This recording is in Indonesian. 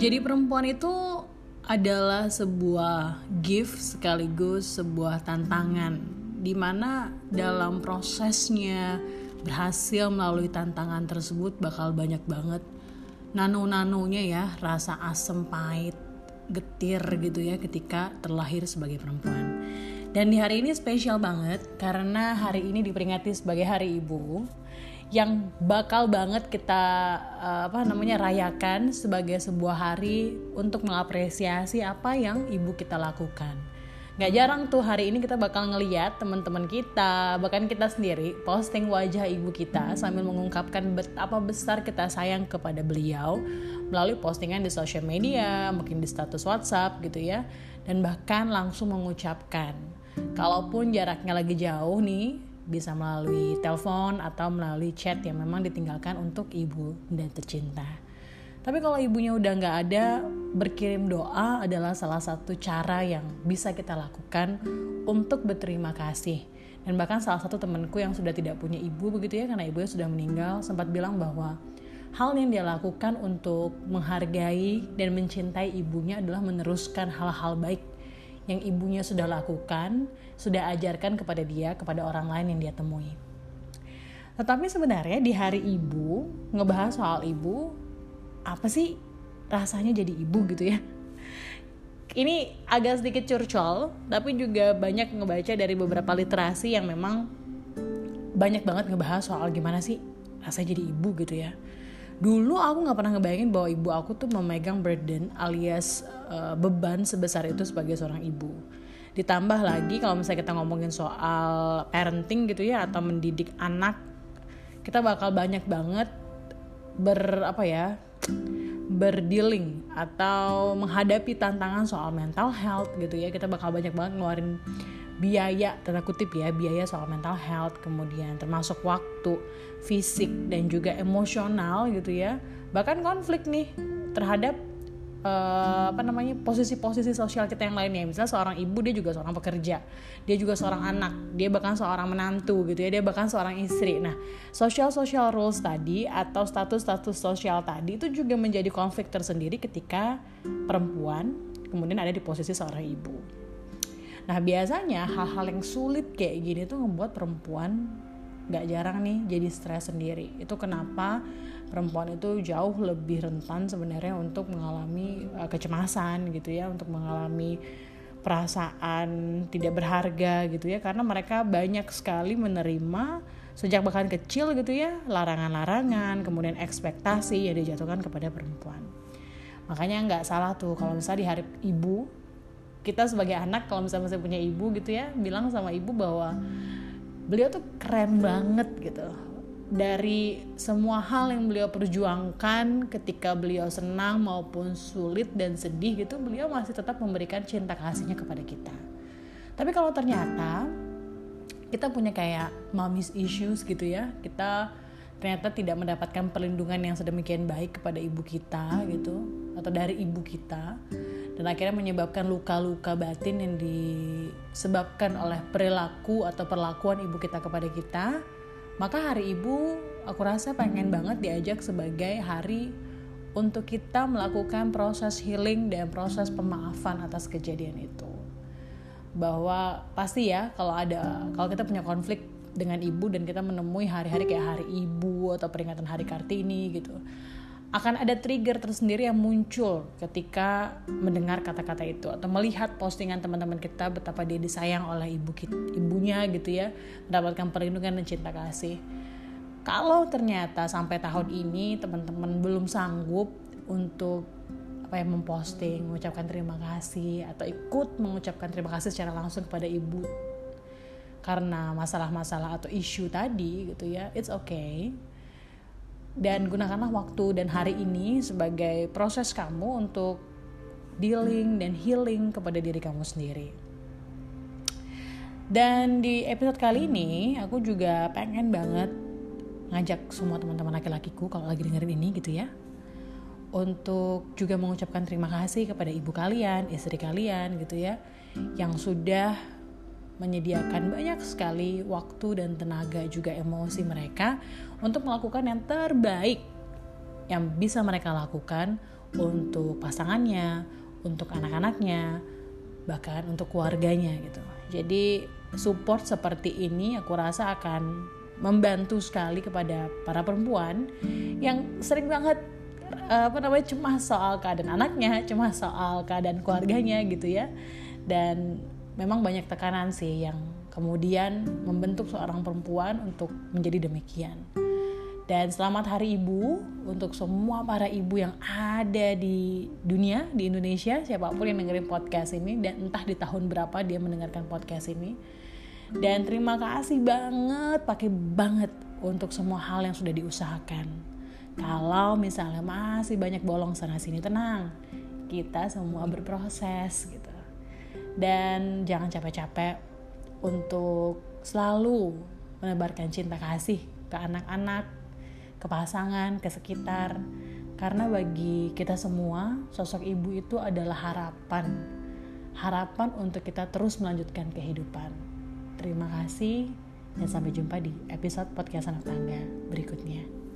Jadi perempuan itu adalah sebuah gift sekaligus sebuah tantangan di mana dalam prosesnya berhasil melalui tantangan tersebut bakal banyak banget nano-nanonya ya rasa asem pahit getir gitu ya ketika terlahir sebagai perempuan. Dan di hari ini spesial banget karena hari ini diperingati sebagai hari ibu yang bakal banget kita uh, apa namanya rayakan sebagai sebuah hari untuk mengapresiasi apa yang ibu kita lakukan. Gak jarang tuh hari ini kita bakal ngeliat teman-teman kita, bahkan kita sendiri posting wajah ibu kita sambil mengungkapkan betapa besar kita sayang kepada beliau melalui postingan di sosial media, mungkin di status WhatsApp gitu ya, dan bahkan langsung mengucapkan, kalaupun jaraknya lagi jauh nih, bisa melalui telepon atau melalui chat yang memang ditinggalkan untuk ibu dan tercinta. Tapi kalau ibunya udah nggak ada, berkirim doa adalah salah satu cara yang bisa kita lakukan untuk berterima kasih. Dan bahkan salah satu temanku yang sudah tidak punya ibu begitu ya, karena ibunya sudah meninggal, sempat bilang bahwa hal yang dia lakukan untuk menghargai dan mencintai ibunya adalah meneruskan hal-hal baik yang ibunya sudah lakukan, sudah ajarkan kepada dia, kepada orang lain yang dia temui. Tetapi sebenarnya di hari ibu, ngebahas soal ibu, apa sih rasanya jadi ibu gitu ya? Ini agak sedikit curcol, tapi juga banyak ngebaca dari beberapa literasi yang memang banyak banget ngebahas soal gimana sih rasanya jadi ibu gitu ya dulu aku nggak pernah ngebayangin bahwa ibu aku tuh memegang burden alias uh, beban sebesar itu sebagai seorang ibu. Ditambah lagi kalau misalnya kita ngomongin soal parenting gitu ya atau mendidik anak kita bakal banyak banget ber apa ya berdealing atau menghadapi tantangan soal mental health gitu ya. Kita bakal banyak banget ngeluarin biaya tanda kutip ya biaya soal mental health kemudian termasuk waktu fisik dan juga emosional gitu ya. Bahkan konflik nih terhadap uh, apa namanya posisi-posisi sosial kita yang lainnya. Misalnya seorang ibu dia juga seorang pekerja dia juga seorang anak dia bahkan seorang menantu gitu ya dia bahkan seorang istri. Nah social social roles tadi atau status-status sosial tadi itu juga menjadi konflik tersendiri ketika perempuan kemudian ada di posisi seorang ibu Nah biasanya hal-hal yang sulit kayak gini tuh ngebuat perempuan gak jarang nih jadi stres sendiri. Itu kenapa perempuan itu jauh lebih rentan sebenarnya untuk mengalami uh, kecemasan gitu ya, untuk mengalami perasaan tidak berharga gitu ya, karena mereka banyak sekali menerima sejak bahkan kecil gitu ya larangan-larangan, kemudian ekspektasi yang dijatuhkan kepada perempuan. Makanya nggak salah tuh kalau misalnya di hari ibu kita sebagai anak kalau misalnya masih punya ibu gitu ya bilang sama ibu bahwa beliau tuh keren banget gitu. Dari semua hal yang beliau perjuangkan ketika beliau senang maupun sulit dan sedih gitu beliau masih tetap memberikan cinta kasihnya kepada kita. Tapi kalau ternyata kita punya kayak mommy's issues gitu ya kita ternyata tidak mendapatkan perlindungan yang sedemikian baik kepada ibu kita gitu atau dari ibu kita dan akhirnya menyebabkan luka-luka batin yang disebabkan oleh perilaku atau perlakuan ibu kita kepada kita. Maka hari ibu aku rasa pengen banget diajak sebagai hari untuk kita melakukan proses healing dan proses pemaafan atas kejadian itu. Bahwa pasti ya kalau ada kalau kita punya konflik dengan ibu dan kita menemui hari-hari kayak hari ibu atau peringatan hari kartini gitu akan ada trigger tersendiri yang muncul ketika mendengar kata-kata itu atau melihat postingan teman-teman kita betapa dia disayang oleh ibu kita, ibunya gitu ya mendapatkan perlindungan dan cinta kasih. Kalau ternyata sampai tahun ini teman-teman belum sanggup untuk apa ya memposting mengucapkan terima kasih atau ikut mengucapkan terima kasih secara langsung kepada ibu karena masalah-masalah atau isu tadi gitu ya it's okay dan gunakanlah waktu dan hari ini sebagai proses kamu untuk dealing dan healing kepada diri kamu sendiri. Dan di episode kali ini aku juga pengen banget ngajak semua teman-teman laki-lakiku kalau lagi dengerin ini gitu ya untuk juga mengucapkan terima kasih kepada ibu kalian, istri kalian gitu ya yang sudah menyediakan banyak sekali waktu dan tenaga juga emosi mereka untuk melakukan yang terbaik yang bisa mereka lakukan untuk pasangannya, untuk anak-anaknya, bahkan untuk keluarganya gitu. Jadi support seperti ini aku rasa akan membantu sekali kepada para perempuan yang sering banget apa namanya cuma soal keadaan anaknya, cuma soal keadaan keluarganya gitu ya. Dan memang banyak tekanan sih yang kemudian membentuk seorang perempuan untuk menjadi demikian. Dan selamat Hari Ibu untuk semua para ibu yang ada di dunia, di Indonesia, siapa pun yang dengerin podcast ini dan entah di tahun berapa dia mendengarkan podcast ini. Dan terima kasih banget, pakai banget untuk semua hal yang sudah diusahakan. Kalau misalnya masih banyak bolong sana sini tenang, kita semua berproses gitu. Dan jangan capek-capek untuk selalu menebarkan cinta kasih ke anak-anak, ke pasangan, ke sekitar. Karena bagi kita semua, sosok ibu itu adalah harapan. Harapan untuk kita terus melanjutkan kehidupan. Terima kasih dan sampai jumpa di episode podcast anak tangga berikutnya.